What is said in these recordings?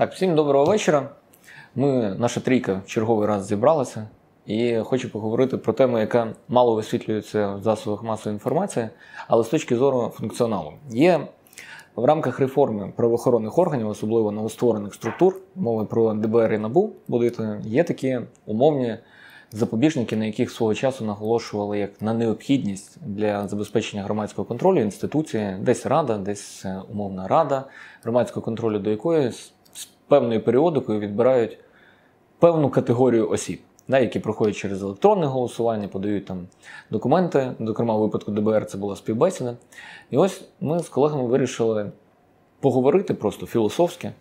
Так, всім доброго вечора. Ми, наша трійка, в черговий раз зібралася і хочу поговорити про тему, яка мало висвітлюється в засобах масової інформації, але з точки зору функціоналу. Є в рамках реформи правоохоронних органів, особливо новостворених структур, мови про ДБР і НАБУ будете, є такі умовні запобіжники, на яких свого часу наголошували як на необхідність для забезпечення громадського контролю інституції, десь рада, десь е, умовна рада громадського контролю, до якої з певною періодикою відбирають певну категорію осіб, да, які проходять через електронне голосування, подають там документи. Зокрема, у випадку ДБР це була співбесіда. І ось ми з колегами вирішили поговорити просто філософськи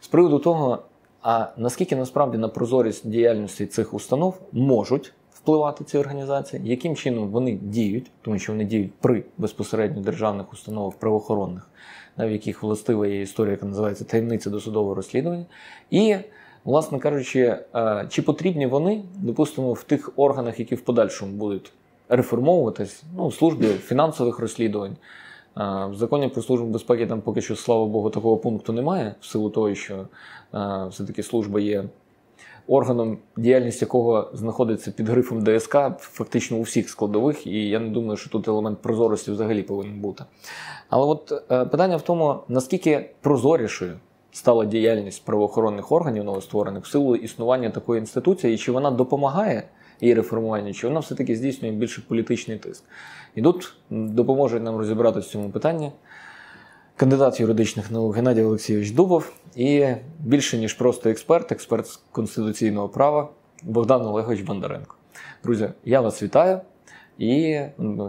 з приводу того, а наскільки насправді на прозорість діяльності цих установ можуть впливати ці організації, яким чином вони діють, тому що вони діють при безпосередньо державних установах правоохоронних, в яких властива є історія, яка називається таємниця досудового розслідування, і, власне кажучи, е, чи потрібні вони, допустимо, в тих органах, які в подальшому будуть реформовуватись, ну, в службі фінансових розслідувань. Е, в законі про службу безпеки там поки що, слава Богу, такого пункту немає, в силу того, що е, все-таки служба є органом, діяльність якого знаходиться під грифом ДСК, фактично у всіх складових, і я не думаю, що тут елемент прозорості взагалі повинен бути. Але от е, питання в тому, наскільки прозорішою стала діяльність правоохоронних органів новостворених в силу існування такої інституції, і чи вона допомагає її реформуванню, чи вона все-таки здійснює більше політичний тиск. І тут допоможуть нам розібратися в цьому питанні кандидат юридичних наук Геннадій Олексійович Дубов і більше ніж просто експерт, експерт з конституційного права Богдан Олегович Бондаренко. Друзі, я вас вітаю. І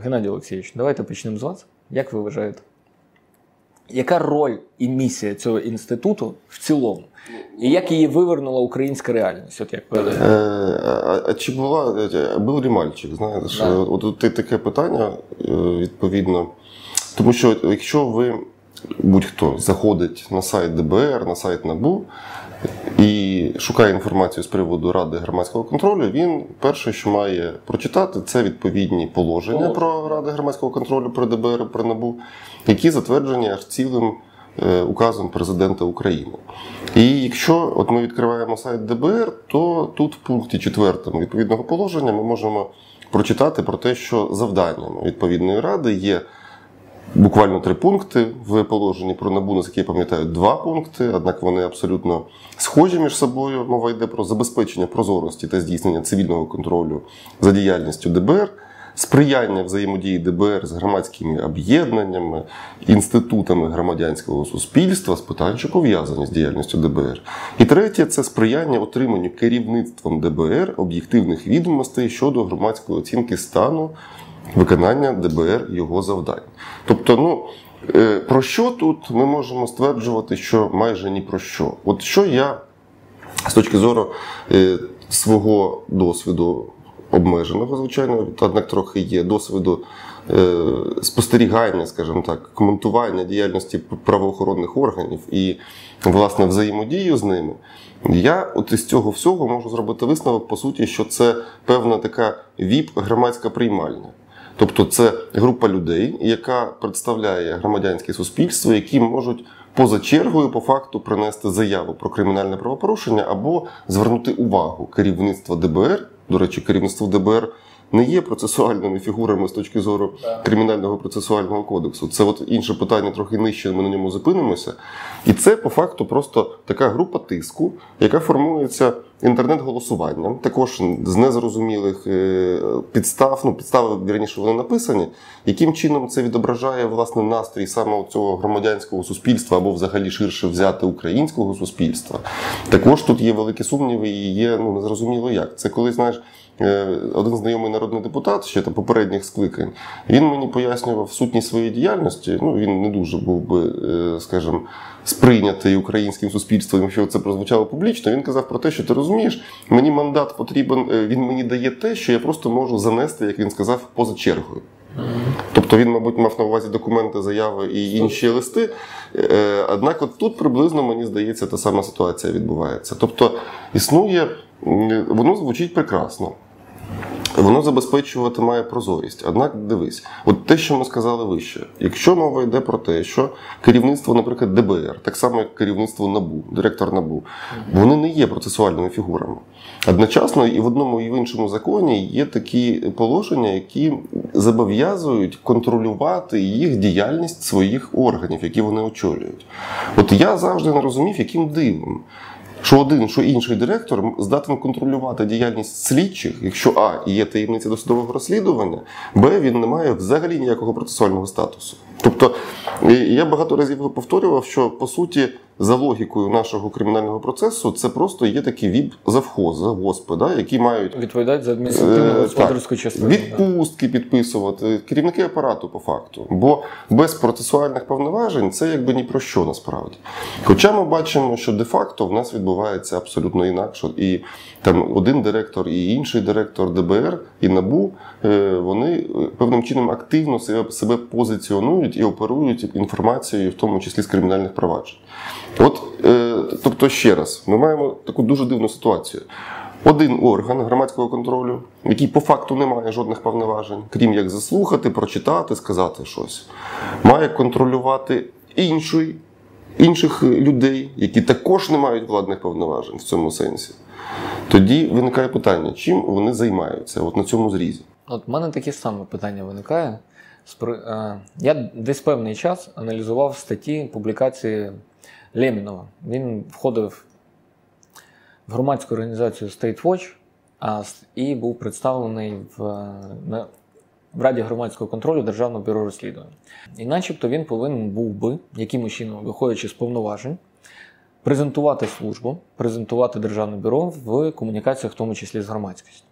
Геннадій Олексійович, давайте почнемо з вас. Як ви вважаєте? Яка роль і місія цього інституту в цілому? І як її вивернула українська реальність? От як е, а, а чи була е, був мальчик? Знаєте, що да. от таке питання е, відповідно. Тому що якщо ви будь-хто заходить на сайт ДБР, на сайт НАБУ і шукає інформацію з приводу ради громадського контролю, він перше, що має прочитати, це відповідні положення про ради громадського контролю про ДБР, про НАБУ, які затверджені аж цілим. Е, указом президента України. І якщо от ми відкриваємо сайт ДБР, то тут в пункті 4 відповідного положення ми можемо прочитати про те, що завданнями відповідної ради є буквально три пункти в положенні про НАБУ, наскільки я пам'ятаю, два пункти, однак вони абсолютно схожі між собою. Мова йде про забезпечення прозорості та здійснення цивільного контролю за діяльністю ДБР. Сприяння взаємодії ДБР з громадськими об'єднаннями, інститутами громадянського суспільства з питань, що пов'язані з діяльністю ДБР. І третє це сприяння отриманню керівництвом ДБР об'єктивних відомостей щодо громадської оцінки стану виконання ДБР його завдань. Тобто, ну е, про що тут ми можемо стверджувати, що майже ні про що. От що я з точки зору е, свого досвіду обмеженого, звичайно, однак трохи є досвіду. Е, спостерігання, скажімо так, коментування діяльності правоохоронних органів і власне взаємодію з ними, я от із цього всього можу зробити висновок, по суті, що це певна така віп громадська приймальня. Тобто це група людей, яка представляє громадянське суспільство, які можуть поза чергою по факту принести заяву про кримінальне правопорушення або звернути увагу керівництва ДБР. До речі, керівництво ДБР не є процесуальними фігурами з точки зору кримінального процесуального кодексу. Це от інше питання, трохи нижче. Ми на ньому зупинимося. І це по факту просто така група тиску, яка формується інтернет-голосуванням, також з незрозумілих е, підстав. Ну, підстави раніше вони написані. Яким чином це відображає власне настрій саме цього громадянського суспільства або взагалі ширше взяти українського суспільства? Також тут є великі сумніви і є ну незрозуміло як. Це коли знаєш. Е, один знайомий народний депутат ще там попередніх скликань, він мені пояснював сутність своєї діяльності. Ну він не дуже був би, е, скажімо, сприйнятий українським суспільством, якщо це прозвучало публічно. Він казав про те, що ти розумієш, мені мандат потрібен, е, він мені дає те, що я просто можу занести, як він сказав, поза чергою. Тобто він, мабуть, мав на увазі документи, заяви і інші листи. Однак, от тут приблизно мені здається, та сама ситуація відбувається. Тобто існує, воно звучить прекрасно. Воно забезпечувати має прозорість. Однак дивись, от те, що ми сказали вище, якщо мова йде про те, що керівництво, наприклад, ДБР, так само як керівництво НАБУ, директор НАБУ, вони не є процесуальними фігурами. Одночасно і в одному і в іншому законі є такі положення, які зобов'язують контролювати їх діяльність своїх органів, які вони очолюють. От я завжди не розумів, яким дивом. Що один, що інший директор здатен контролювати діяльність слідчих, якщо А є таємниця досудового розслідування, Б він не має взагалі ніякого процесуального статусу. Тобто я багато разів повторював, що по суті, за логікою нашого кримінального процесу, це просто є такі віп завхоз, завгоспи, да, які мають відповідають за адміністративну Е, господарську частину. Відпустки підписувати, керівники апарату по факту. Бо без процесуальних повноважень це якби ні про що насправді. Хоча ми бачимо, що де-факто в нас відбувається абсолютно інакше. І там один директор і інший директор ДБР і НАБУ е, вони е, певним чином активно себе позиціонують і оперують інформацією, в тому числі з кримінальних проваджень. От, е, тобто, ще раз, ми маємо таку дуже дивну ситуацію. Один орган громадського контролю, який по факту не має жодних повноважень, крім як заслухати, прочитати, сказати щось, має контролювати інший, інших людей, які також не мають владних повноважень в цьому сенсі. Тоді виникає питання, чим вони займаються от на цьому зрізі. От в мене таке саме питання виникає. Е, Я десь певний час аналізував статті публікації Лємінова. Він входив в громадську організацію State Watch і був представлений в, на, в Раді громадського контролю Державного бюро розслідувань. І начебто він повинен був би, якимось чином, виходячи з повноважень, презентувати службу, презентувати Державне бюро в комунікаціях, в тому числі з громадськістю.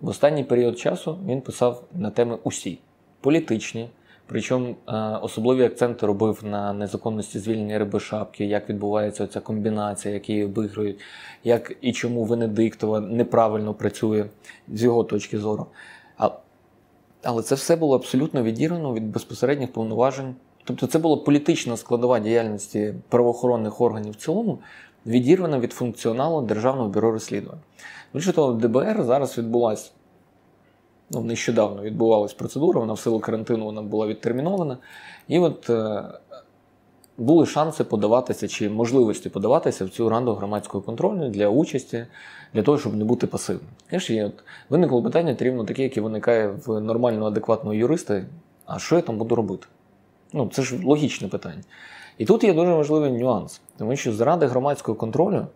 В останній період часу він писав на теми усі політичні, причому е, особливі акценти робив на незаконності звільнення риби шапки, як відбувається ця комбінація, як її обігрують, як і чому Венедиктова неправильно працює з його точки зору. Але це все було абсолютно відірвано від безпосередніх повноважень. Тобто це була політична складова діяльності правоохоронних органів в цілому, відірвана від функціоналу Державного бюро розслідувань. Більше того, ДБР зараз відбулася, ну, нещодавно відбувалась процедура, вона в силу карантину вона була відтермінована. І от е, були шанси подаватися чи можливості подаватися в цю раду громадського контролю для участі, для того, щоб не бути пасивним. Ж от, виникло питання рівно таке, яке виникає в нормального адекватного юриста: а що я там буду робити? Ну, це ж логічне питання. І тут є дуже важливий нюанс, тому що з ради громадського контролю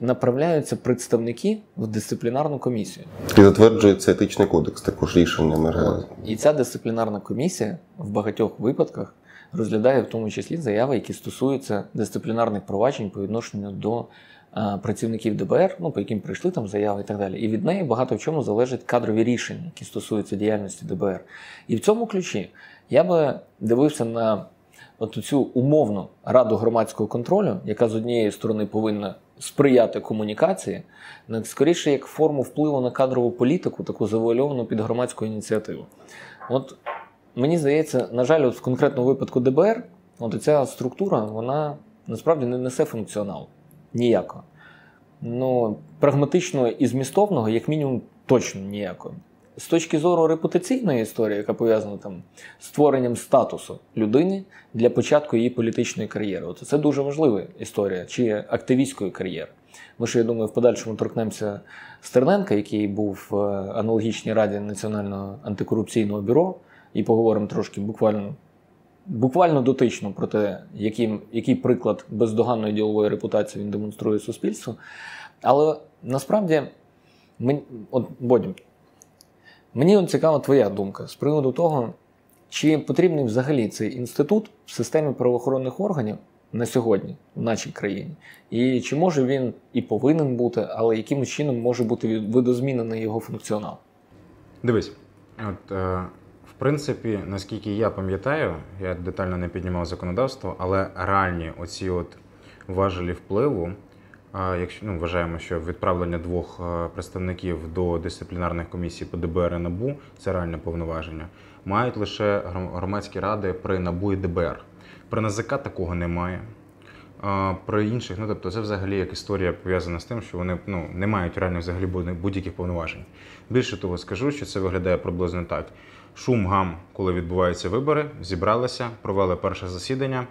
направляються представники в дисциплінарну комісію. І затверджується етичний кодекс, також рішенням РГ. І ця дисциплінарна комісія в багатьох випадках розглядає в тому числі заяви, які стосуються дисциплінарних проваджень по відношенню до працівників ДБР, ну по яким прийшли там заяви і так далі. І від неї багато в чому залежать кадрові рішення, які стосуються діяльності ДБР. І в цьому ключі я би дивився на от цю умовну раду громадського контролю, яка з однієї сторони повинна сприяти комунікації, скоріше як форму впливу на кадрову політику, таку завуальовану під громадську ініціативу. От мені здається, на жаль, от в конкретному випадку ДБР, от ця структура, вона насправді не несе функціонал ніякого. Ну, прагматичного і змістовного, як мінімум, точно ніякого. З точки зору репутаційної історії, яка пов'язана там з створенням статусу людини для початку її політичної кар'єри. От це дуже важлива історія, чи активістської кар'єри. Ми ж, я думаю, в подальшому торкнемося Стерненка, який був в аналогічній раді Національного антикорупційного бюро, і поговоримо трошки буквально, буквально дотично про те, яким, який приклад бездоганної ділової репутації він демонструє суспільству. Але насправді, мен- от, Бодім, мені цікава твоя думка з приводу того, чи потрібний взагалі цей інститут в системі правоохоронних органів на сьогодні в нашій країні, і чи може він і повинен бути, але яким чином може бути видозмінений його функціонал? Дивись, от, е, в принципі, наскільки я пам'ятаю, я детально не піднімав законодавство, але реальні оці от важелі впливу, якщо ну, вважаємо, що відправлення двох е, представників до дисциплінарних комісій по ДБР і НАБУ це реальне повноваження, мають лише гром- громадські ради при НАБУ і ДБР. При НАЗК такого немає. А, Про інших, ну тобто, це взагалі як історія пов'язана з тим, що вони ну, не мають реально взагалі будь-яких повноважень. Більше того, скажу, що це виглядає приблизно так: шум гам, коли відбуваються вибори, зібралися, провели перше засідання,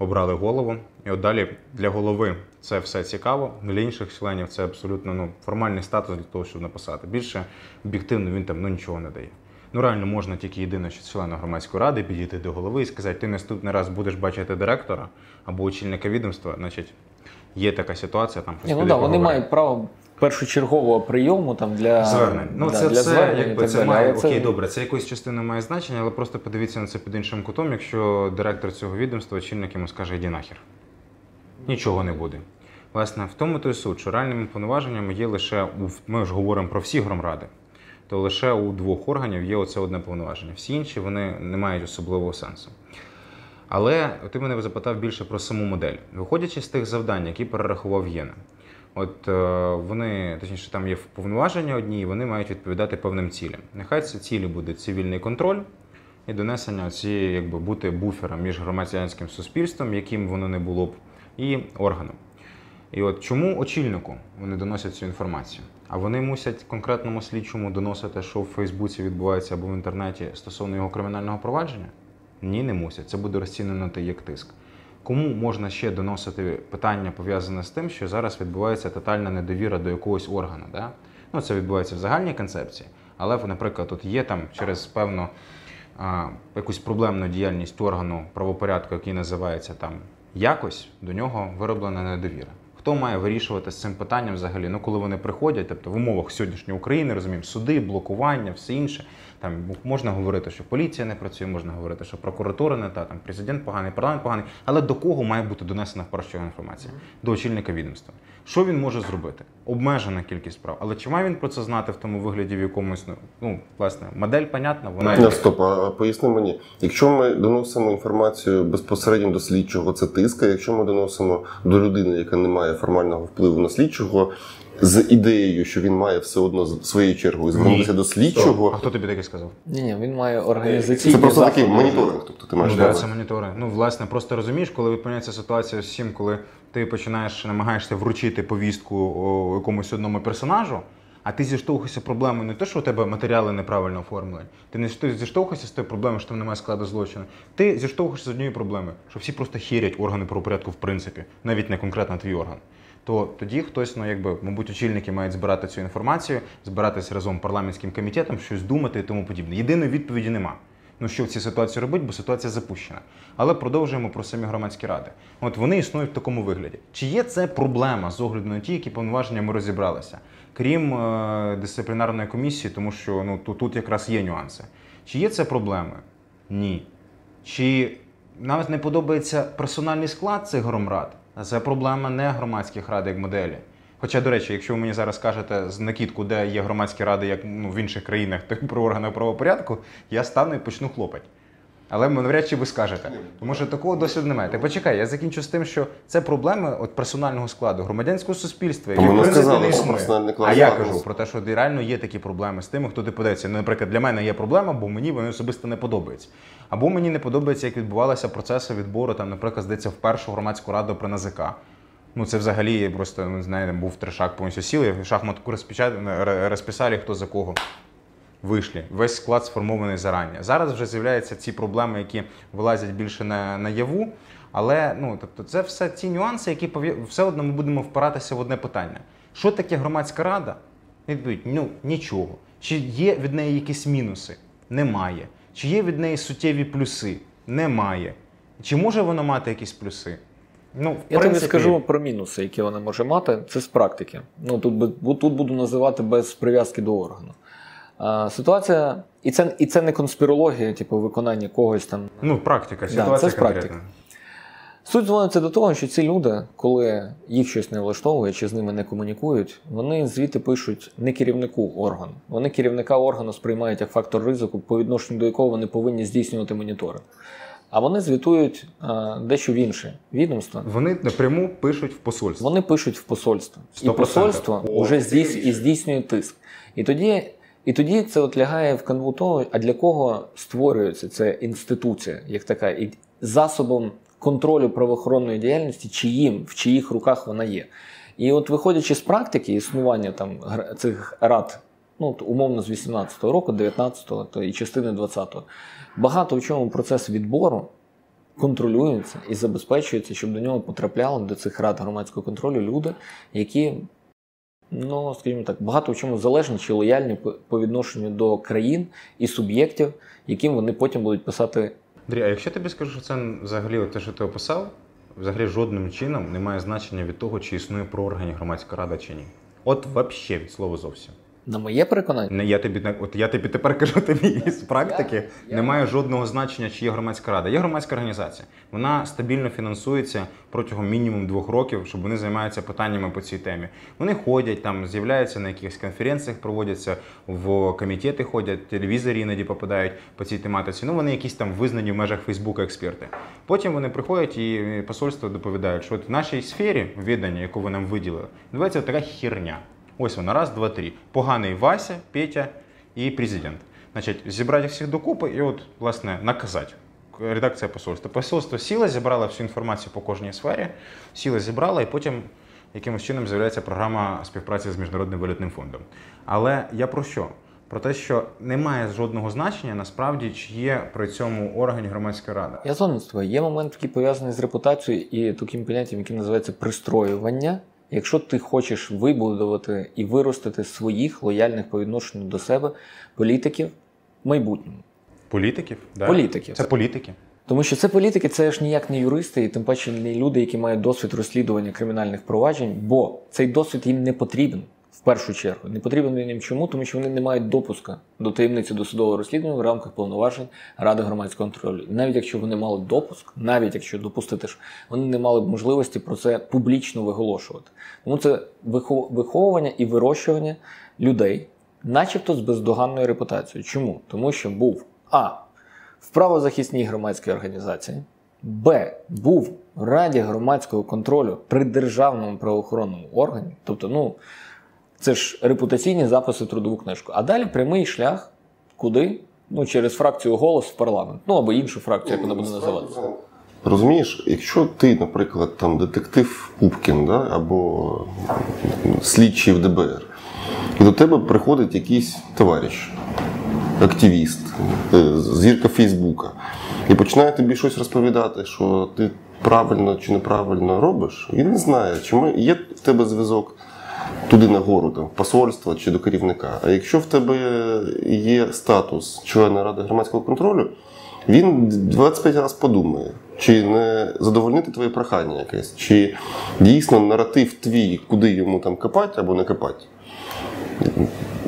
обрали голову. І от далі для голови це все цікаво. Для інших членів це абсолютно ну, формальний статус для того, щоб написати. Більше об'єктивно він там ну, нічого не дає. Ну реально можна тільки єдине, що члена громадської ради підійти до голови і сказати, ти наступний раз будеш бачити директора або очільника відомства, значить є така ситуація. Там Ні, ну да, вони мають право першочергового прийому там для звернень. Ну да, це для все якби це має окей, добре. Це якоюсь частиною має значення, але просто подивіться на це під іншим кутом, якщо директор цього відомства, очільник йому скаже іди нахер. Нічого не буде. Власне, в тому то й суть, що реальними повноваженнями є лише ми ж говоримо про всі громради то лише у двох органів є оце одне повноваження. Всі інші вони не мають особливого сенсу. Але ти мене запитав більше про саму модель. Виходячи з тих завдань, які перерахував Єна, от е, вони, точніше, там є повноваження одні, і вони мають відповідати певним цілям. Нехай ці цілі буде цивільний контроль і донесення цієї, якби бути буфером між громадянським суспільством, яким воно не було б, і органом. І от чому очільнику вони доносять цю інформацію? А вони мусять конкретному слідчому доносити, що в Фейсбуці відбувається або в інтернеті стосовно його кримінального провадження? Ні, не мусять. Це буде розцінено як тиск. Кому можна ще доносити питання пов'язане з тим, що зараз відбувається тотальна недовіра до якогось органу? Да? Ну, Це відбувається в загальній концепції, але, наприклад, тут є там через певну а, якусь проблемну діяльність органу правопорядку, який називається там якось, до нього вироблена недовіра. Хто має вирішувати з цим питанням взагалі? Ну, коли вони приходять, тобто в умовах сьогоднішньої України розуміємо, суди, блокування, все інше. Там можна говорити, що поліція не працює, можна говорити, що прокуратура не та там президент поганий, парламент поганий. Але до кого має бути донесена в першу інформація? До очільника відомства. Що він може зробити? Обмежена кількість справ. Але чи має він про це знати в тому вигляді, в якомусь ну, ну власне модель понятна? Вона не стоп, а поясни мені. Якщо ми доносимо інформацію безпосередньо до слідчого, це тиска. Якщо ми доносимо до людини, яка не має формального впливу на слідчого, з ідеєю, що він має все одно своєю чергою звернутися до слідчого. А хто тобі таке сказав? Ні, ні, він має організаційні Це просто заходи. такий моніторинг. Тобто ти маєш Ну, да, це моніторинг. Ну, власне, просто розумієш, коли відповідається ситуація з всім, коли ти починаєш намагаєшся вручити повістку якомусь одному персонажу. А ти зіштовхуєшся проблемою не те, що у тебе матеріали неправильно оформлені. Ти не зіштовхуєшся з тою проблемою, що там немає складу злочину. Ти зіштовхуєшся з однією проблемою, що всі просто хірять органи правопорядку в принципі, навіть не конкретно твій орган то тоді хтось, ну якби, мабуть, очільники мають збирати цю інформацію, збиратися разом парламентським комітетом, щось думати і тому подібне. Єдиної відповіді нема. Ну що в цій ситуації робити, бо ситуація запущена. Але продовжуємо про самі громадські ради. От вони існують в такому вигляді. Чи є це проблема з огляду на ті, які повноваження ми розібралися, крім е дисциплінарної комісії, тому що ну тут, тут якраз є нюанси. Чи є це проблеми? Ні. Чи навіть не подобається персональний склад цих громрад? Це проблема не громадських рад як моделі. Хоча, до речі, якщо ви мені зараз скажете з накидку, де є громадські ради, як ну, в інших країнах, то про органи правопорядку, я стану і почну хлопати. Але навряд чи ви скажете. Тому що такого досвіду немає. Так почекай, я закінчу з тим, що це проблеми от персонального складу, громадянського суспільства, яке в принципі не існує. А я кажу про те, що реально є такі проблеми з тими, хто депутається. Ну, наприклад, для мене є проблема, бо мені вони особисто не подобаються. Або мені не подобається, як відбувалися процеси відбору, там, наприклад, здається, в першу громадську раду при НАЗК. Ну, це взагалі просто не знаю, був трешак повністю сіли, шахматку розписали, хто за кого вийшли. Весь склад сформований зарані. Зараз вже з'являються ці проблеми, які вилазять більше на наяву. Але ну, тобто, це все ті нюанси, які все одно ми будемо впиратися в одне питання. Що таке громадська рада? Відповідь, ну нічого. Чи є від неї якісь мінуси? Немає. Чи є від неї суттєві плюси? Немає. Чи може вона мати якісь плюси? Ну, в Я принципі... тобі скажу про мінуси, які вона може мати. Це з практики. Ну, Тут тут буду називати без прив'язки до органу. Ситуація, і це і це не конспірологія, типу виконання когось там. Ну, практика, ситуація. Да, це з практики. Суть зводиться до того, що ці люди, коли їх щось не влаштовує чи з ними не комунікують, вони звідти пишуть не керівнику органу. Вони керівника органу сприймають як фактор ризику, по відношенню до якого вони повинні здійснювати моніторинг. А вони звітують а, дещо в інше відомство. Вони напряму пишуть в посольство. Вони пишуть в посольство. 100%. І посольство вже здійснює тиск. І тоді і тоді це от лягає в канву того, а для кого створюється ця інституція, як така, і засобом контролю правоохоронної діяльності, чиїм, в чиїх руках вона є. І от виходячи з практики існування там цих рад, ну умовно з 18-го року, 19-го то і частини 20-го, багато в чому процес відбору контролюється і забезпечується, щоб до нього потрапляли до цих рад громадського контролю люди, які, ну скажімо так, багато в чому залежні чи лояльні по- відношенню до країн і суб'єктів, яким вони потім будуть писати Андрій, а якщо тобі скажу, що це взагалі те, що ти описав, взагалі жодним чином не має значення від того, чи існує прооргані громадська рада чи ні. От взагалі від слова зовсім. На моє переконання. Не, я тобі не- от я тобі тепер кажу тобі з практики. я- Немає жодного значення, чи є громадська рада. Є громадська організація. Вона стабільно фінансується протягом мінімум двох років, щоб вони займаються питаннями по цій темі. Вони ходять там, з'являються на якихось конференціях, проводяться в комітети, ходять, телевізорі іноді попадають по цій тематиці. Ну вони якісь там визнані в межах Фейсбука експерти. Потім вони приходять і посольство доповідають, що от в нашій сфері віддання, яку ви нам виділили, відбувається така херня. Ось вона, раз, два, три. Поганий Вася, Петя і президент. Значить, зібрати всіх докупи і от, власне, наказати. Редакція посольства. Посольство сіла, зібрала всю інформацію по кожній сфері, сіла, зібрала, і потім якимось чином з'являється програма співпраці з Міжнародним валютним фондом. Але я про що? Про те, що немає жодного значення насправді, чи є при цьому органі громадська рада. Я згоден з тобою. Є момент, який пов'язаний з репутацією і таким поняттям, яке називається пристроювання. Якщо ти хочеш вибудувати і виростити своїх лояльних по відношенню до себе політиків в майбутньому. Політиків? Да? Політиків. Це політики. Тому що це політики, це ж ніяк не юристи, і тим паче не люди, які мають досвід розслідування кримінальних проваджень, бо цей досвід їм не потрібен в першу чергу. Не потрібен він їм чому, тому що вони не мають допуска до таємниці досудового розслідування в рамках повноважень Ради громадського контролю. Навіть якщо вони мали допуск, навіть якщо допустити ж, вони не мали б можливості про це публічно виголошувати. Тому це виховування і вирощування людей, начебто з бездоганною репутацією. Чому? Тому що був А в правозахисній громадській організації, Б. Був в Раді громадського контролю при державному правоохоронному органі, тобто, ну, це ж репутаційні записи в трудову книжку. А далі прямий шлях, куди? Ну, через фракцію голос в парламент, ну або іншу фракцію, як вона буде називатися. Розумієш, якщо ти, наприклад, там детектив Пупкін да, або слідчий в ДБР, і до тебе приходить якийсь товариш, активіст, е, зірка Фейсбука, і починає тобі щось розповідати, що ти правильно чи неправильно робиш, він не знає, чи є в тебе зв'язок туди нагору, там, в посольство чи до керівника. А якщо в тебе є статус члена Ради громадського контролю, він 25 разів подумає, чи не задовольнити твоє прохання якесь, чи дійсно наратив твій, куди йому там копати або не копати.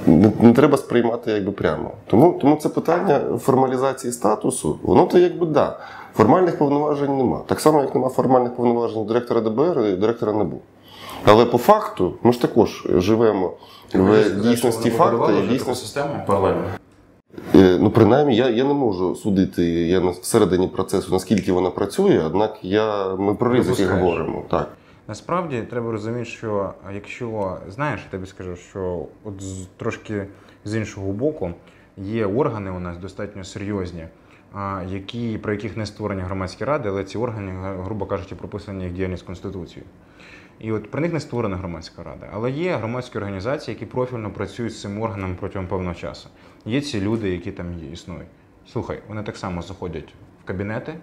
Не, треба сприймати якби прямо. Тому, тому це питання формалізації статусу, воно то якби да. Формальних повноважень нема. Так само, як нема формальних повноважень директора ДБР і директора НАБУ. Але по факту ми ж також живемо в дійсності факту і дійсності. систему паралельно. Е, Ну, принаймні, я, я не можу судити я всередині процесу, наскільки вона працює, однак я, ми про ризики говоримо. Так. Насправді треба розуміти, що якщо знаєш, я тобі скажу, що от з трошки з іншого боку є органи у нас достатньо серйозні, а, які, про яких не створені громадські ради, але ці органи, грубо кажучи, прописані як діяльність Конституцією. І от про них не створена громадська рада, але є громадські організації, які профільно працюють з цим органом протягом певного часу. Є ці люди, які там існують. Слухай, вони так само заходять в кабінети,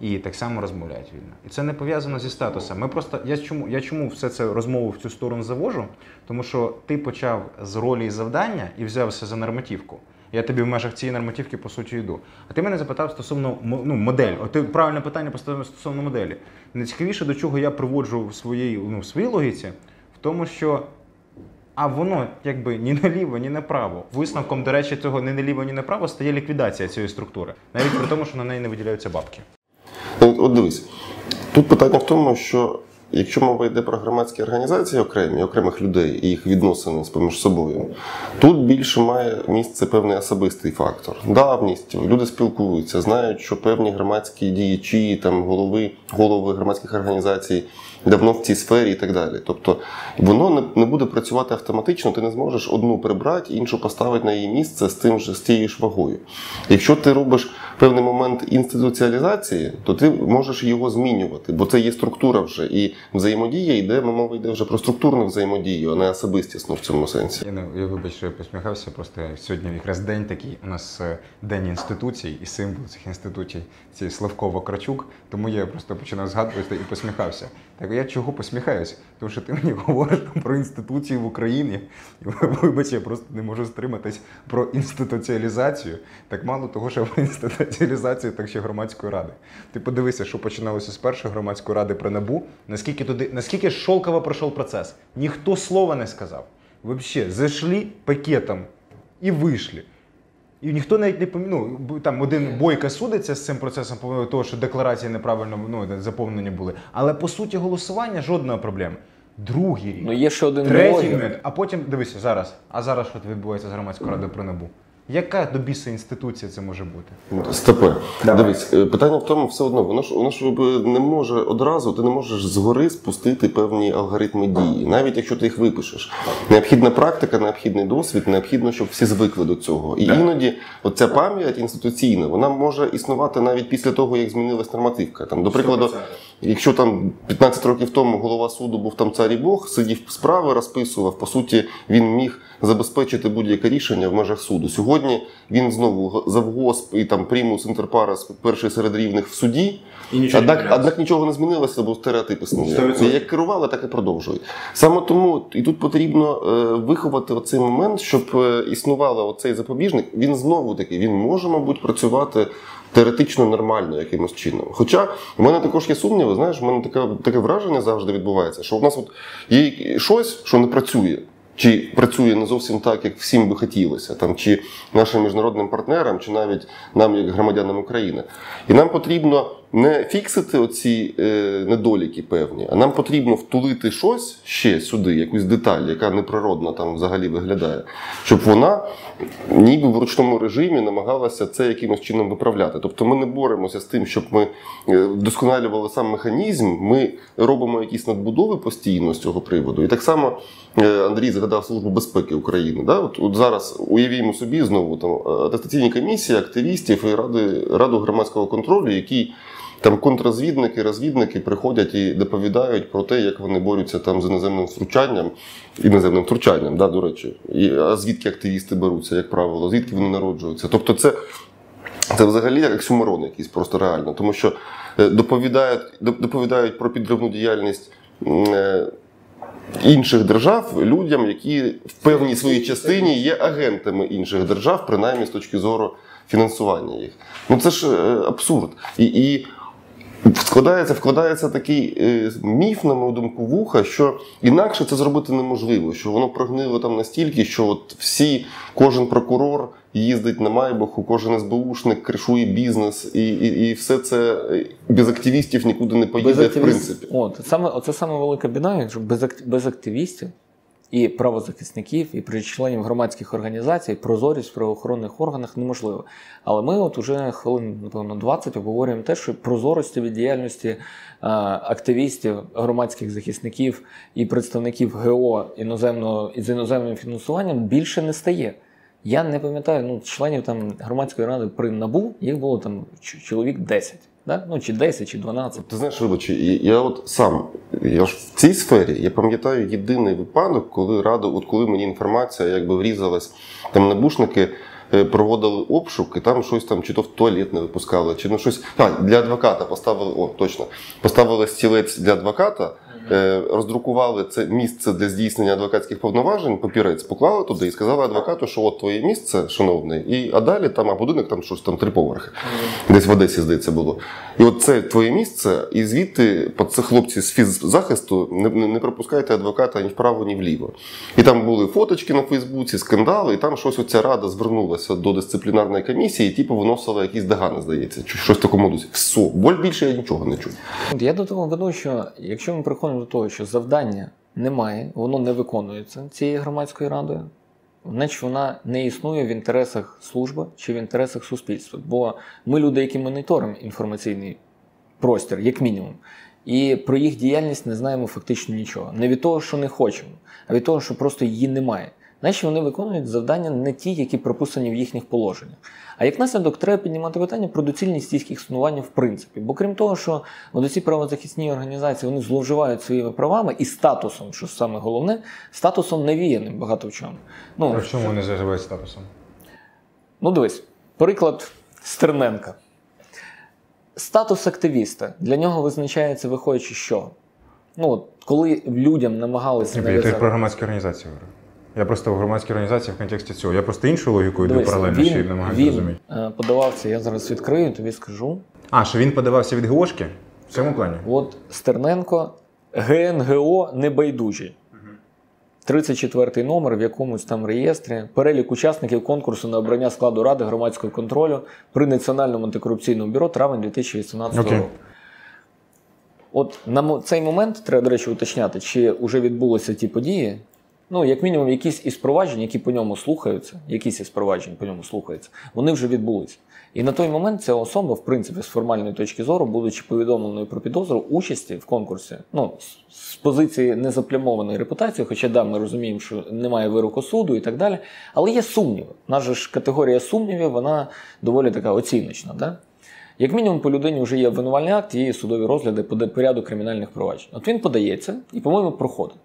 і так само розмовляють вільно. І це не пов'язано зі статусом. Ми просто я чому я чому все це розмову в цю сторону завожу? Тому що ти почав з ролі і завдання і взявся за нормативку. Я тобі в межах цієї нормативки по суті йду. А ти мене запитав стосовно ну, модель. От ти правильне питання поставив стосовно моделі. Найцікавіше, до чого я приводжу в своїй, ну, в своїй логіці, в тому, що а воно якби ні наліво, ні направо. Висновком, до речі, цього ні наліво, ні направо стає ліквідація цієї структури, навіть при тому, що на неї не виділяються бабки. От дивись, тут питання в тому, що якщо мова йде про громадські організації окремі, окремих людей і їх відносини поміж собою, тут більше має місце певний особистий фактор. Давність, люди спілкуються, знають, що певні громадські діячі, там голови, голови громадських організацій давно в цій сфері і так далі. Тобто воно не, буде працювати автоматично, ти не зможеш одну прибрати, іншу поставити на її місце з тим же з тією ж вагою. Якщо ти робиш певний момент інституціалізації, то ти можеш його змінювати, бо це є структура вже і взаємодія йде, мова йде вже про структурну взаємодію, а не особистісну в цьому сенсі. Я, я вибач, що я посміхався. Просто сьогодні якраз день такий. У нас е, день інституцій і символ цих інституцій це Славко Вакрачук. Тому я просто починав згадувати і посміхався. Так я чого посміхаюся? Тому що ти мені говориш про інституції в Україні. І, Вибач, я просто не можу стриматись про інституціалізацію. Так мало того, що про інституціалізацію, так ще громадської ради. Ти подивися, що починалося з першої громадської ради при НАБУ. Наскільки туди, наскільки шовково пройшов процес? Ніхто слова не сказав. Вообще, зайшли пакетом і вийшли. І ніхто навіть не помі... ну, там один бойка судиться з цим процесом, того, що декларації неправильно ну, заповнені були. Але по суті голосування жодної проблеми. Другий рік, Ну є ще один третій блогер. а потім дивися зараз. А зараз що відбувається з громадською радою про НАБУ? Яка до біса інституція це може бути? Степе, дивись, е, питання в тому, все одно, воно ж воно ж е, не може одразу, ти не можеш згори спустити певні алгоритми дії, навіть якщо ти їх випишеш. Необхідна практика, необхідний досвід, необхідно, щоб всі звикли до цього. І іноді оця пам'ять інституційна, вона може існувати навіть після того, як змінилась нормативка. Там, до прикладу, Якщо там 15 років тому голова суду був там цар і Бог, сидів справи, розписував, по суті, він міг забезпечити будь-яке рішення в межах суду. Сьогодні він знову завгосп і там примус інтерпарас перший серед рівних в суді. І нічого однак, мінялося. однак нічого не змінилося, бо стереотипи існують. Як керували, так і продовжують. Саме тому і тут потрібно е, виховати оцей момент, щоб е, існував оцей запобіжник. Він знову таки він може, мабуть, працювати теоретично нормально якимось чином. Хоча в мене також є сумніви, знаєш, в мене таке, таке враження завжди відбувається, що в нас от є щось, що не працює. Чи працює не зовсім так, як всім би хотілося, там чи нашим міжнародним партнерам, чи навіть нам, як громадянам України, і нам потрібно не фіксити оці е, недоліки певні, а нам потрібно втулити щось ще сюди, якусь деталь, яка неприродно там взагалі виглядає, щоб вона ніби в ручному режимі намагалася це якимось чином виправляти. Тобто ми не боремося з тим, щоб ми е, вдосконалювали сам механізм, ми робимо якісь надбудови постійно з цього приводу. І так само е, Андрій згадав Службу безпеки України. Да? От, от зараз уявімо собі знову там атестаційні комісії активістів і ради, раду громадського контролю, які там контррозвідники, розвідники приходять і доповідають про те, як вони борються там з іноземним втручанням, іноземним втручанням, да, до речі. І, а звідки активісти беруться, як правило, звідки вони народжуються. Тобто, це, це взагалі як оксюморон якийсь просто реально, тому що е, доповідають, доповідають про підривну діяльність. е, Інших держав людям, які в певній своїй частині є агентами інших держав, принаймні з точки зору фінансування їх. Ну це ж е, абсурд. І, і складається, вкладається такий е, міф, на мою думку, вуха, що інакше це зробити неможливо, що воно прогнило там настільки, що от всі, кожен прокурор їздить на Майбаху, кожен СБУшник кришує бізнес, і, і, і все це е, без активістів нікуди не поїде, в активістів- принципі. От, саме, оце саме велика біда, якщо без, без активістів і правозахисників, і при членів громадських організацій прозорість в правоохоронних органах неможлива. Але ми от уже хвилин, напевно, 20 обговорюємо те, що прозорості від діяльності е, активістів, громадських захисників і представників ГО іноземного з іноземним фінансуванням більше не стає. Я не пам'ятаю, ну, членів там громадської ради при НАБУ, їх було там чоловік 10. Да? Ну, чи 10, чи 12. Ти знаєш, вибач, я, от сам, я ж в цій сфері, я пам'ятаю єдиний випадок, коли рада, от коли мені інформація якби врізалась, там набушники е, проводили обшук, і там щось там, чи то в туалет не випускали, чи ну щось. А, для адвоката поставили, о, точно, поставили стілець для адвоката. Е, Роздрукували це місце для здійснення адвокатських повноважень, папірець поклали туди і сказали адвокату, що от твоє місце, шановний, і а далі там, а будинок там щось там три поверхи. Десь в Одесі, здається, було. І от це твоє місце, і звідти по- це хлопці з фіззахисту не, не, не пропускайте адвоката ні вправо, ні вліво. І там були фоточки на Фейсбуці, скандали, і там щось оця рада звернулася до дисциплінарної комісії, і типу виносила якісь догани, здається, чи щось в такому дусі. Все, боль більше я нічого не чую. Я до того веду, що якщо ми приходимо призводимо до того, що завдання немає, воно не виконується цією громадською радою, значить вона не існує в інтересах служби чи в інтересах суспільства. Бо ми люди, які моніторимо інформаційний простір, як мінімум. І про їх діяльність не знаємо фактично нічого. Не від того, що не хочемо, а від того, що просто її немає. Значить, вони виконують завдання не ті, які прописані в їхніх положеннях. А як наслідок, треба піднімати питання про доцільність їх існування в принципі. Бо крім того, що ці правозахисні організації вони зловживають своїми правами і статусом, що саме головне, статусом навіяним багато в чому. Ну, в чому вони заживають статусом? Ну, дивись, приклад Стерненка. Статус активіста для нього визначається, виходячи, що ну, от, коли людям намагалися. Ні, нав'язати... Я про громадські організації говорю. Я просто в громадській організації в контексті цього. Я просто іншу логіку йду паралельно ще й намагаюся зрозуміти. Він е, подавався, я зараз відкрию, тобі скажу. А, що він подавався від ГОшки? В цьому плані? От Стерненко ГНГО небайдужі. 34-й номер в якомусь там реєстрі, перелік учасників конкурсу на обрання складу ради громадського контролю при Національному антикорупційному бюро травень 2018 okay. року. От на цей момент треба, до речі, уточняти, чи вже відбулися ті події, ну, як мінімум, якісь із проваджень, які по ньому слухаються, якісь із проваджень по ньому слухаються, вони вже відбулися. І на той момент ця особа, в принципі, з формальної точки зору, будучи повідомленою про підозру участі в конкурсі, ну, з позиції незаплямованої репутації, хоча да, ми розуміємо, що немає вироку суду і так далі. Але є сумніви. Наша ж категорія сумнівів, вона доволі така оціночна. Да? Як мінімум, по людині вже є обвинувальний акт, є судові розгляди по порядку кримінальних проваджень. От він подається і, по-моєму, проходить.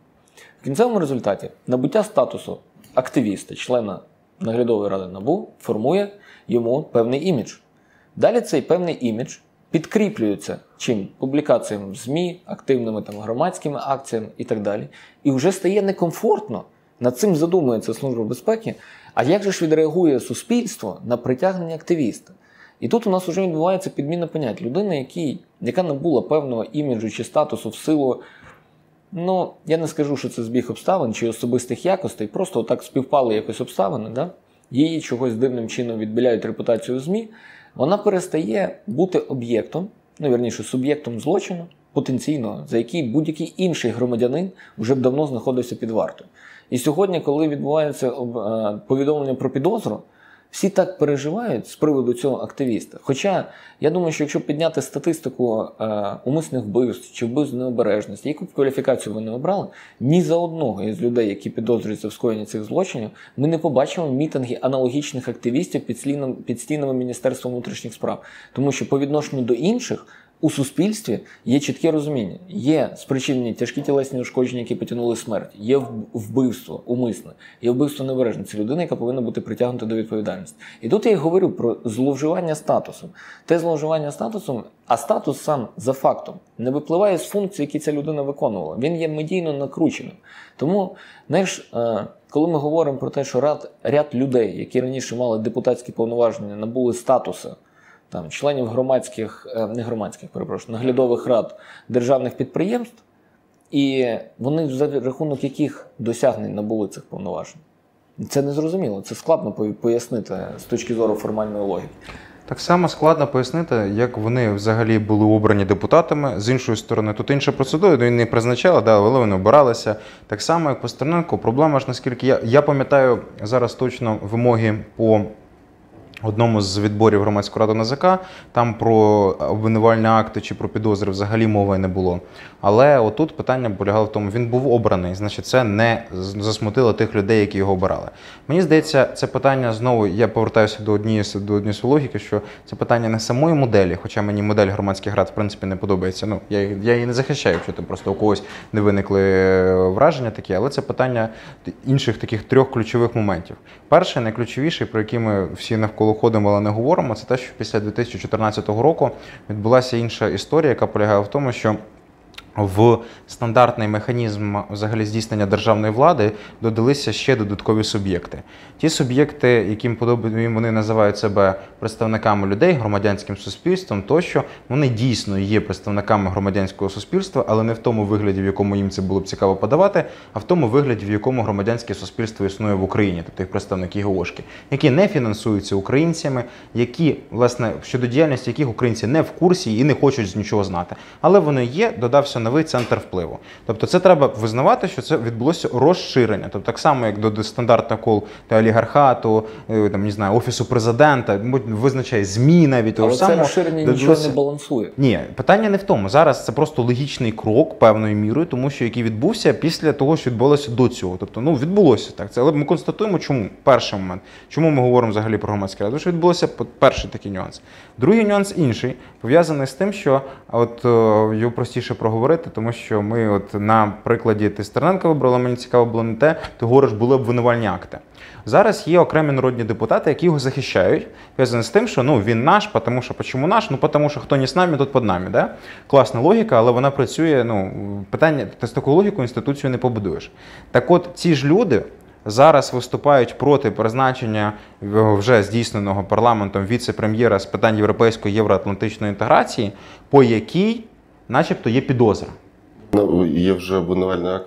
В кінцевому результаті набуття статусу активіста, члена наглядової ради НАБУ, формує йому певний імідж. Далі цей певний імідж підкріплюється чим публікаціями в ЗМІ, активними там громадськими акціями і так далі. І вже стає некомфортно. Над цим задумується Служба безпеки. А як же ж відреагує суспільство на притягнення активіста? І тут у нас вже відбувається підміна понять. Людина, який, яка набула певного іміджу чи статусу в силу Ну, я не скажу, що це збіг обставин чи особистих якостей, просто так співпали якось обставини, да? її чогось дивним чином відбіляють репутацію ЗМІ, вона перестає бути об'єктом, ну вірніше, суб'єктом злочину потенційно, за який будь-який інший громадянин вже б давно знаходився під вартою. І сьогодні, коли відбувається е, повідомлення про підозру, всі так переживають з приводу цього активіста. Хоча я думаю, що якщо підняти статистику е, умисних вбивств чи вбивств необережності, яку б кваліфікацію ви не обрали, ні за одного із людей, які підозрюються в скоєнні цих злочинів, ми не побачимо мітинги аналогічних активістів під стінами, під стінами Міністерства внутрішніх справ, тому що по відношенню до інших у суспільстві є чітке розуміння. Є спричинені тяжкі тілесні ушкодження, які потягнули смерть, є вбивство умисне, є вбивство небережне. Це людина, яка повинна бути притягнута до відповідальності. І тут я й говорю про зловживання статусом. Те зловживання статусом, а статус сам за фактом не випливає з функцій, які ця людина виконувала. Він є медійно накрученим. Тому, знаєш, е, коли ми говоримо про те, що ряд, ряд людей, які раніше мали депутатські повноваження, набули статусу там, членів громадських, е, не громадських, перепрошую, наглядових рад державних підприємств, і вони за рахунок яких досягнень набули цих повноважень. Це не зрозуміло, це складно пояснити з точки зору формальної логіки. Так само складно пояснити, як вони взагалі були обрані депутатами. З іншої сторони, тут інша процедура, він не призначала, да, але вони обиралися. Так само, як по проблема ж наскільки я я пам'ятаю зараз точно вимоги по Одному з відборів громадської ради НАЗК там про обвинувальні акти чи про підозри взагалі мови не було. Але отут питання полягало в тому, він був обраний, значить, це не засмутило тих людей, які його обирали. Мені здається, це питання знову. Я повертаюся до однієї до однієї логіки, що це питання не самої моделі, хоча мені модель громадських рад в принципі не подобається. Ну я я її не захищаю, якщо там просто у когось не виникли е, враження такі, але це питання інших таких трьох ключових моментів. Перший найключовіший, про який ми всі навколо навколо ходимо, але не говоримо, це те, що після 2014 року відбулася інша історія, яка полягає в тому, що в стандартний механізм взагалі здійснення державної влади додалися ще додаткові суб'єкти. Ті суб'єкти, яким подобають вони називають себе представниками людей, громадянським суспільством, тощо вони дійсно є представниками громадянського суспільства, але не в тому вигляді, в якому їм це було б цікаво подавати, а в тому вигляді, в якому громадянське суспільство існує в Україні, тобто їх представники ГОшки, які не фінансуються українцями, які власне щодо діяльності яких українці не в курсі і не хочуть з нічого знати. Але вони є, додався відкривався новий центр впливу. Тобто, це треба визнавати, що це відбулося розширення. Тобто, так само, як до, стандартних кол та олігархату, е, там не знаю, офісу президента, визначає змі навіть Але це самого. розширення де нічого не балансує. ні, питання не в тому. Зараз це просто логічний крок певною мірою, тому що який відбувся після того, що відбулося до цього. Тобто, ну відбулося так. Це але ми констатуємо, чому перший момент. Чому ми говоримо взагалі про громадське раду? Що відбулося перший такий нюанс. Другий нюанс інший, пов'язаний з тим, що от е, його простіше проговорити, тому що ми, от на прикладі ти Стерненка вибрала, мені цікаво було не те, ти говориш, були обвинувальні акти. Зараз є окремі народні депутати, які його захищають, пов'язано з тим, що ну він наш, тому що чому наш? Ну тому що хто не з нами, тот під нами. Да? Класна логіка, але вона працює. Ну питання ти з такою логікою інституцію не побудуєш. Так, от ці ж люди. Зараз виступають проти призначення вже здійсненого парламентом віце-прем'єра з питань європейської євроатлантичної інтеграції, по якій, начебто, є підозра. Ну, є вже обвинувальний акт.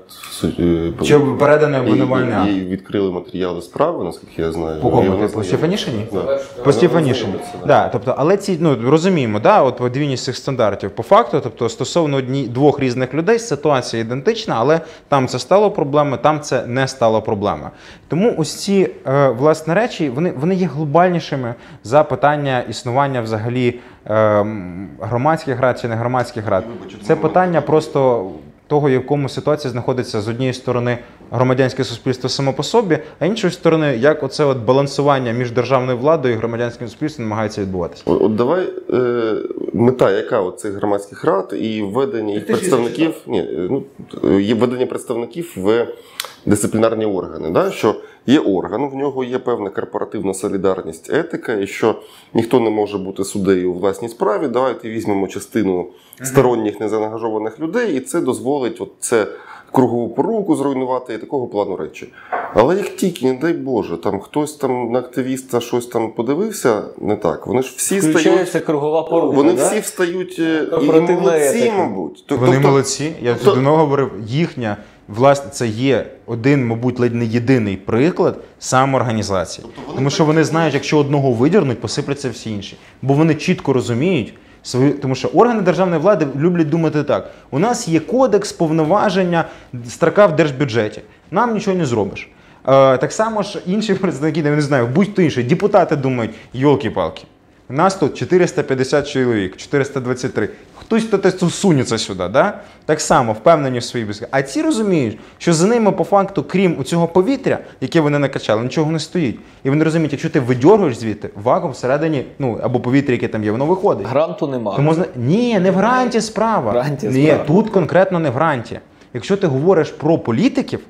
е, Чи переданий обвинувальний акт? І, і відкрили матеріали справи, наскільки я знаю. По кому? По Стефанішині? Да. По Стефанішині. Да. Тобто, але ці ну розуміємо, да, от подвійність цих стандартів. По факту, тобто стосовно одні двох різних людей, ситуація ідентична, але там це стало проблемою, там це не стало проблемою. Тому ось ці е, власне речі вони, вони є глобальнішими за питання існування взагалі громадських рад чи не громадських рад. Це питання просто. Того, в якому ситуації знаходиться з однієї сторони громадянське суспільство само по собі, а іншої сторони, як оце от балансування між державною владою і громадянським суспільством намагається відбуватися. От, от давай е, мета, яка от цих громадських рад і введення їх представників, ні, е, ну, е, є введення представників в дисциплінарні органи. Да? Що є орган, в нього є певна корпоративна солідарність, етика, і що ніхто не може бути суддею у власній справі. Давайте візьмемо частину сторонніх незаангажованих людей, і це дозволить от це кругову поруку зруйнувати і такого плану речі. Але як тільки, не дай Боже, там хтось там на активіста щось там подивився не так, вони ж всі стають. Кругова порука. Вони да? всі встають е, і Корпоративна молодці, етика. мабуть. Тобто- Вони молодці. Я тобто- тут давно говорив, їхня власне це є один, мабуть, ледь не єдиний приклад самоорганізації. Тому що вони знають, якщо одного видірнуть, посипляться всі інші. Бо вони чітко розуміють. Свою, тому що органи державної влади люблять думати так: у нас є кодекс повноваження строка в держбюджеті. Нам нічого не зробиш. Е, так само ж інші представники, я не знаю, будь-хто інший, депутати думають, йолки-палки. У нас тут 450 чоловік, 423. Хтось то сунеться сюди, да? так само впевнені в своїй безпеці. А ці розуміють, що за ними по факту, крім цього повітря, яке вони накачали, нічого не стоїть. І вони розуміють, якщо ти видьоргуєш звідти, вакуум всередині, ну або повітря, яке там є, воно виходить. Гранту немає. Тому ні, не в гранті справа. Гранті ні, справа. тут конкретно не в гранті. Якщо ти говориш про політиків,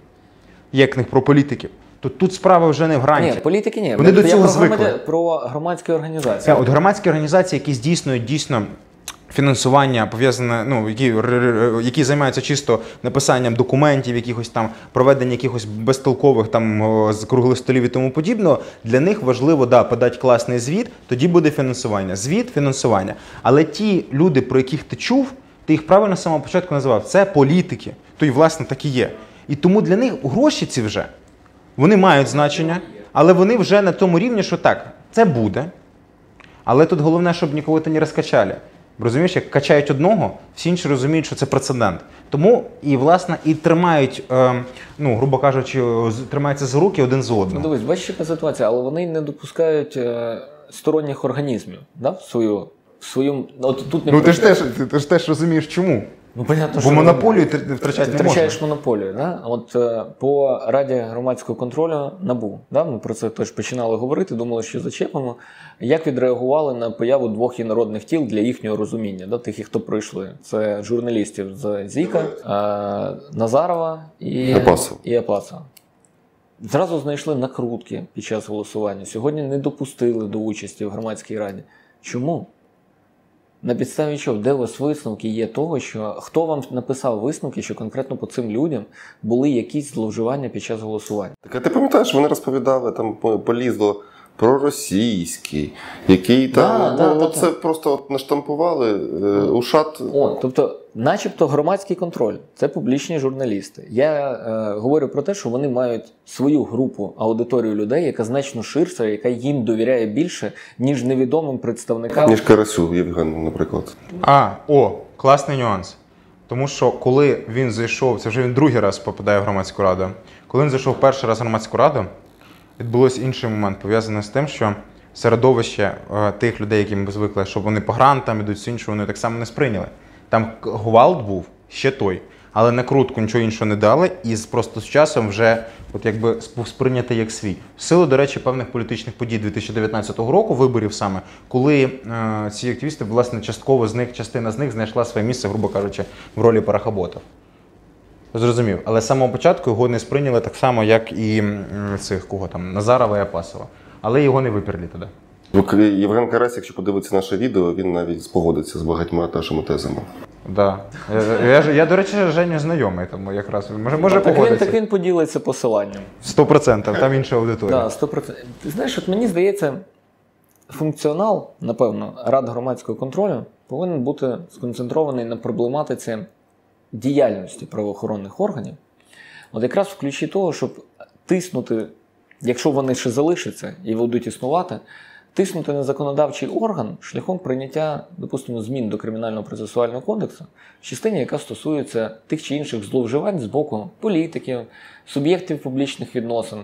як них про політиків, то тут справа вже не в гранті. Ні, політики ні. Вони до Я цього про звикли. про громадські організації. Це от громадські організації, які здійснюють дійсно. Фінансування пов'язане, ну які які займаються чисто написанням документів, якихось там проведення якихось безтолкових там з круглих столів і тому подібного. Для них важливо да подати класний звіт, тоді буде фінансування. Звіт, фінансування. Але ті люди, про яких ти чув, ти їх правильно з самого початку називав. Це політики. То й власне так і є. І тому для них гроші ці вже вони мають значення, але вони вже на тому рівні, що так, це буде. Але тут головне, щоб нікого це не розкачали. Розумієш, як качають одного, всі інші розуміють, що це прецедент. Тому і власне і тримають, е, ну грубо кажучи, тримаються за руки один з Ну, одним. дивись, бачиш, яка ситуація, але вони не допускають е, сторонніх організмів да, в свою. В свою, от тут не Ну ти ж теж ти, ти ж теж розумієш, чому? Ну, понятно, Бо що монополію ти тр- втрачати не можна. втрачаєш монополію. Да? От е, по Раді громадського контролю НАБУ, да? ми про це теж починали говорити, думали, що зачепимо. Як відреагували на появу двох інородних тіл для їхнього розуміння, да? тих, хто пройшли? Це журналістів з Зіка, е, Назарова і Апасова. І Апасова. Зразу знайшли накрутки під час голосування. Сьогодні не допустили до участі в громадській раді. Чому? На підставі чого? Де у вас висновки є того, що хто вам написав висновки, що конкретно по цим людям були якісь зловживання під час голосування? Так, а ти пам'ятаєш, вони розповідали, там по- полізло проросійський, який там. Да, ну, да, ну, да, це да. просто от наштампували е, ушат. О, тобто, начебто, громадський контроль це публічні журналісти. Я е, говорю про те, що вони мають свою групу аудиторію людей, яка значно ширша, яка їм довіряє більше, ніж невідомим представникам. Ніж Карасю Євген, наприклад. А, о, класний нюанс. Тому що коли він зайшов, це вже він другий раз попадає в громадську раду. Коли він зайшов перший раз в громадську раду, відбулось інший момент, пов'язаний з тим, що середовище е, тих людей, які ми звикли, що вони по грантам ідуть все інше, вони так само не сприйняли. Там гвалт був ще той, але на крутку нічого іншого не дали, і просто з часом вже от якби сп- сприйнятий як свій. В силу, до речі, певних політичних подій 2019 року, виборів саме, коли е, ці активісти, власне, частково з них, частина з них знайшла своє місце, грубо кажучи, в ролі парахоботів. Зрозумів. Але з самого початку його не сприйняли так само, як і цих кого там Назарова і Апасова. Але його не виперли тоді. Ну, Євген Карась, якщо подивиться наше відео, він навіть спогодиться з багатьма нашими тезами. Да. Я, я, я, до речі, Женю знайомий, тому якраз може, може так, він, так він поділиться посиланням. Сто процентів, там інша аудиторія. Да, 100%. Знаєш, от мені здається, функціонал, напевно, рад громадського контролю повинен бути сконцентрований на проблематиці діяльності правоохоронних органів. От якраз в ключі того, щоб тиснути, якщо вони ще залишаться і будуть існувати, тиснути на законодавчий орган шляхом прийняття, допустимо, змін до кримінального процесуального кодексу в частині, яка стосується тих чи інших зловживань з боку політиків, суб'єктів публічних відносин,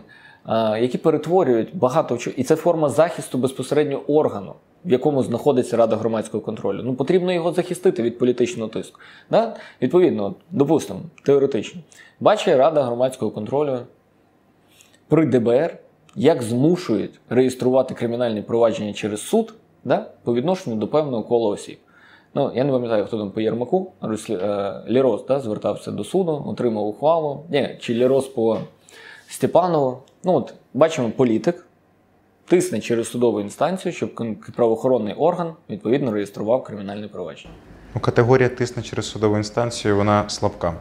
які перетворюють багато чого. І це форма захисту безпосередньо органу, в якому знаходиться Рада громадського контролю. Ну потрібно його захистити від політичного тиску. Да? Відповідно, допустимо, теоретично, бачить Рада громадського контролю при ДБР, як змушують реєструвати кримінальні провадження через суд да, по відношенню до певного кола осіб. Ну, я не пам'ятаю, хто там по Єрмаку, е, Лірос да, звертався до суду, отримав ухвалу. Ні, чи Лірос по Степанову. Ну, от, бачимо, політик тисне через судову інстанцію, щоб правоохоронний орган відповідно реєстрував кримінальне провадження. Ну, категорія тисне через судову інстанцію, вона слабка.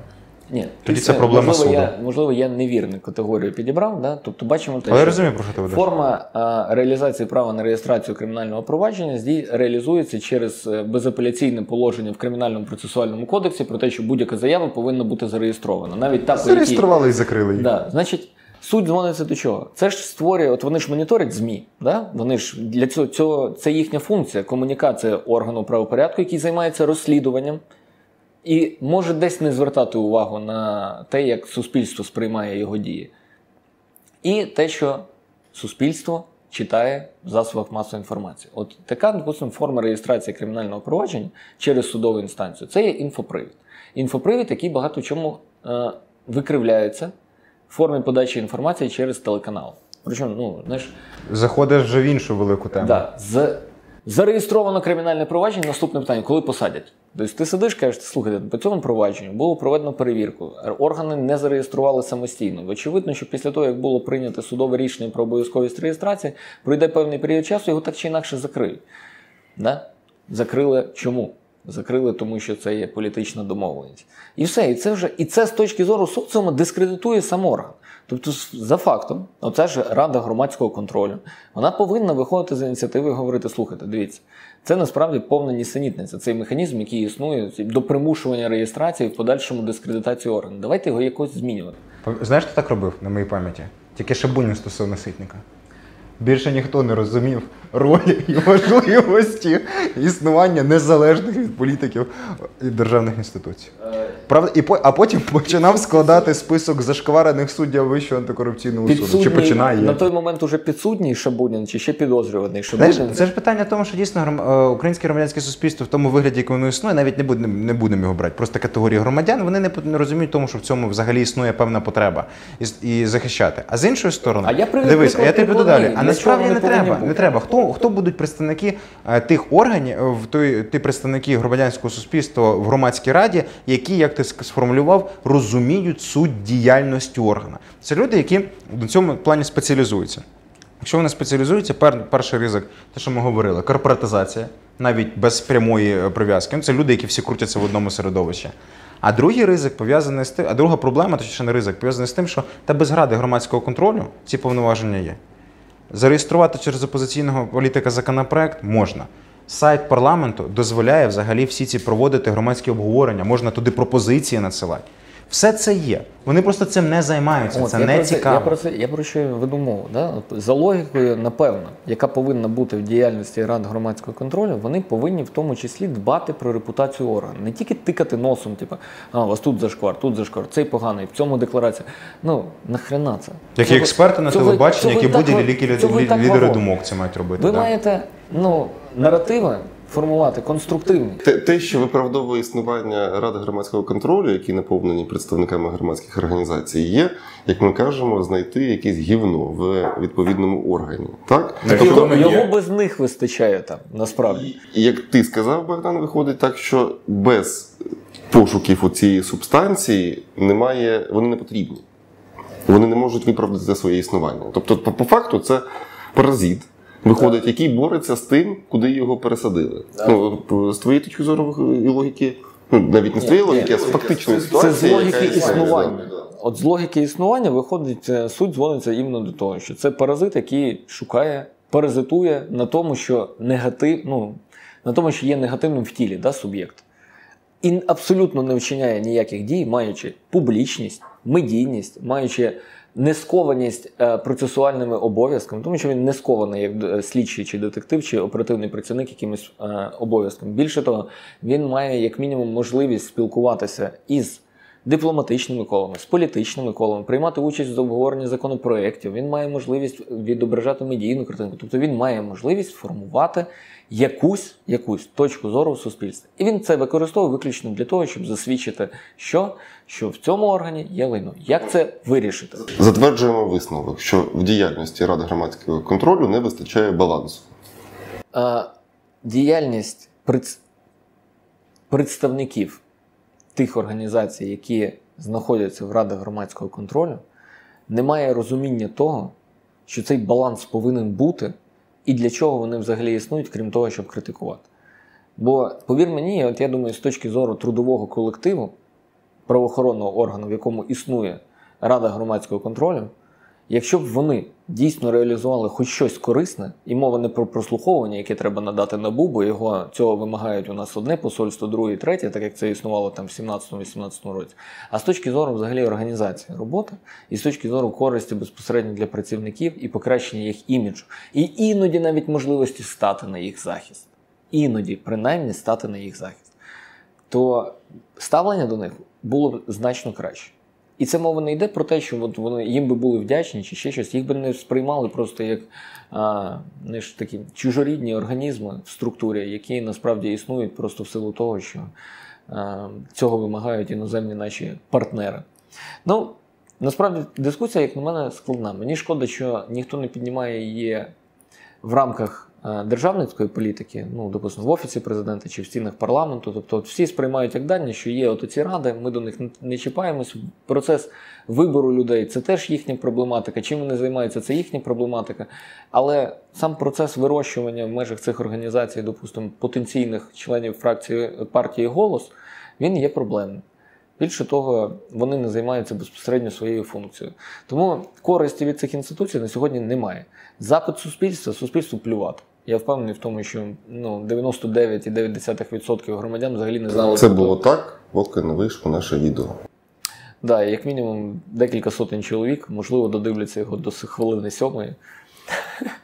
Ні, Тоді тисне, це проблема можливо, суду. Я, можливо, я невірну категорію підібрав. Да? Тобто бачимо те, Але я що розумію, про що ти ведеш. Форма а, реалізації права на реєстрацію кримінального провадження здій реалізується через е, безапеляційне положення в кримінальному процесуальному кодексі про те, що будь-яка заява повинна бути зареєстрована. Навіть та. Зареєстрували і закрили її. Да, значить, суть дзвониться до чого? Це ж створює, от вони ж моніторять ЗМІ. Да? Вони ж для цього, цього це їхня функція, комунікація органу правопорядку, який займається розслідуванням. І може десь не звертати увагу на те, як суспільство сприймає його дії. І те, що суспільство читає в засобах масової інформації. От така, допустимо, форма реєстрації кримінального провадження через судову інстанцію це є інфопривід. Інфопривід, який багато в чому е, викривляється формі подачі інформації через телеканал. Причому, ну, знаєш, Заходиш вже в іншу велику тему. Да. З... Зареєстровано кримінальне провадження. Наступне питання, коли посадять? Тобто ти сидиш, кажеш, слухайте, по цьому провадженню було проведено перевірку. Органи не зареєстрували самостійно. Очевидно, що після того, як було прийнято судове рішення про обов'язковість реєстрації, пройде певний період часу, його так чи інакше закриють. Да? Закрили чому? Закрили, тому що це є політична домовленість. І все, і це вже і це з точки зору соціуму дискредитує сам орган. Тобто, за фактом, оця ж рада громадського контролю, вона повинна виходити з ініціативи і говорити: слухайте, дивіться, це насправді повна нісенітниця. Цей механізм, який існує до примушування реєстрації в подальшому дискредитацію органу. Давайте його якось змінювати. Знаєш, хто так робив на моїй пам'яті? Тільки Шабунін стосовно ситника. Більше ніхто не розумів ролі і важливості існування незалежних від політиків і державних інституцій. Правда, і по, а потім починав складати список зашкварених суддів Вищого антикорупційного суду. Чи починає? на той момент уже підсудній Шабунін чи ще підозрюваний Шабунін. Знаєш, це ж питання в тому, що дійсно гром- е, українське громадянське суспільство в тому вигляді, як воно існує, навіть не будемо не будемо його брати. Просто категорії громадян вони не, по- не розуміють тому, що в цьому взагалі існує певна потреба і, і захищати. А з іншої сторони, А я дивись, а я тобі буду насправді не треба. бути. Не треба. Хто хто будуть представники е, тих органів, е, той ті представники громадянського суспільства в громадській раді, які, як ти сформулював, розуміють суть діяльності органа. Це люди, які в цьому плані спеціалізуються. Якщо вони спеціалізуються, пер, перший ризик, те, що ми говорили, корпоратизація, навіть без прямої е, прив'язки. Ну, це люди, які всі крутяться в одному середовищі. А другий ризик пов'язаний з тим, а друга проблема, точніше не ризик, пов'язаний з тим, що та без гради громадського контролю ці повноваження є. Зареєструвати через опозиційного політика законопроект можна. Сайт парламенту дозволяє взагалі всі ці проводити громадські обговорення, можна туди пропозиції надсилати. Все це є. Вони просто цим не займаються. От, це я не про це, цікаво. Я про це я про що веду мову. Да? За логікою, напевно, яка повинна бути в діяльності рад громадського контролю, вони повинні в тому числі дбати про репутацію органу. Не тільки тикати носом, типу, а у вас тут зашквар, тут зашквар, цей поганий, в цьому декларація. Ну нахрена це? Які Цього- експерти на цього- телебаченні, цього які будь-які лідери, думок це мають робити. Ви да. маєте ну, наративи формувати конструктивні. Те, те, що виправдовує існування ради громадського контролю, які наповнені представниками громадських організацій, є, як ми кажемо, знайти якесь гівно в відповідному органі. Так? Так, Тобто, Його, його без них вистачає там, насправді. І як ти сказав, Богдан, виходить так, що без пошуків у цієї субстанції немає, вони не потрібні. Вони не можуть виправдати своє існування. Тобто, по, по факту, це паразит, виходить, який бореться з тим, куди його пересадили. Ну, з твоєї точки зору і логіки, ну навіть не з твоєї Ні, логіки, а з фактичної Це з логіки існування. От з логіки існування виходить, е, суть зводиться іменно до того, що це паразит, який шукає, паразитує на тому, що негатив, ну, на тому, що є негативним в тілі да, суб'єкт. І абсолютно не вчиняє ніяких дій, маючи публічність, медійність, маючи нескованість е, процесуальними обов'язками, тому що він не скований як е, слідчий чи детектив, чи оперативний працівник якимось е, обов'язком. Більше того, він має як мінімум можливість спілкуватися із дипломатичними колами, з політичними колами, приймати участь в обговоренні законопроєктів. Він має можливість відображати медійну картинку. Тобто він має можливість формувати якусь, якусь точку зору в суспільстві. І він це використовує виключно для того, щоб засвідчити, що, що в цьому органі є лайно. Як це вирішити? Затверджуємо висновок, що в діяльності Ради громадського контролю не вистачає балансу. Діяльність представників тих організацій, які знаходяться в радах громадського контролю, немає розуміння того, що цей баланс повинен бути, і для чого вони взагалі існують, крім того, щоб критикувати. Бо, повір мені, от я думаю, з точки зору трудового колективу, правоохоронного органу, в якому існує Рада громадського контролю, якщо б вони дійсно реалізували хоч щось корисне, і мова не про прослуховування, яке треба надати НАБУ, бо його цього вимагають у нас одне посольство, друге, третє, так як це існувало там в 17-18 році. А з точки зору взагалі організації роботи, і з точки зору користі безпосередньо для працівників і покращення їх іміджу, і іноді навіть можливості стати на їх захист. Іноді, принаймні, стати на їх захист. То ставлення до них було б значно краще. І це мова не йде про те, що от вони їм би були вдячні чи ще щось. Їх би не сприймали просто як а, не ж такі чужорідні організми в структурі, які насправді існують просто в силу того, що а, цього вимагають іноземні наші партнери. Ну, насправді дискусія, як на мене, складна. Мені шкода, що ніхто не піднімає її в рамках державницької політики, ну, допустимо, в офісі президента чи в стінах парламенту. Тобто, от всі сприймають як дані, що є от ці ради, ми до них не- не чіпаємось. Процес вибору людей це теж їхня проблематика. Чим вони займаються, це їхня проблематика. Але сам процес вирощування в межах цих організацій, допустимо, потенційних членів фракції партії голос, він є проблемним. Більше того, вони не займаються безпосередньо своєю функцією. Тому користі від цих інституцій на сьогодні немає. Запит суспільства суспільству плювати. Я впевнений в тому, що ну, 99,9% громадян взагалі не знали. Це було так, поки не вийшло наше відео. Да, як мінімум декілька сотень чоловік, можливо, додивляться його до хвилини сьомої.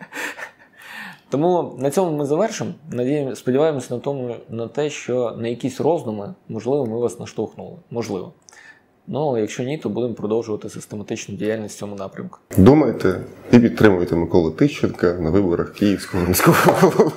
Тому на цьому ми завершимо. Надіємо, сподіваємося на тому, на те, що на якісь роздуми, можливо, ми вас наштовхнули. Можливо. Ну, якщо ні, то будемо продовжувати систематичну діяльність в цьому напрямку. Думайте і підтримуйте Миколу Тищенка на виборах Київського міського голови.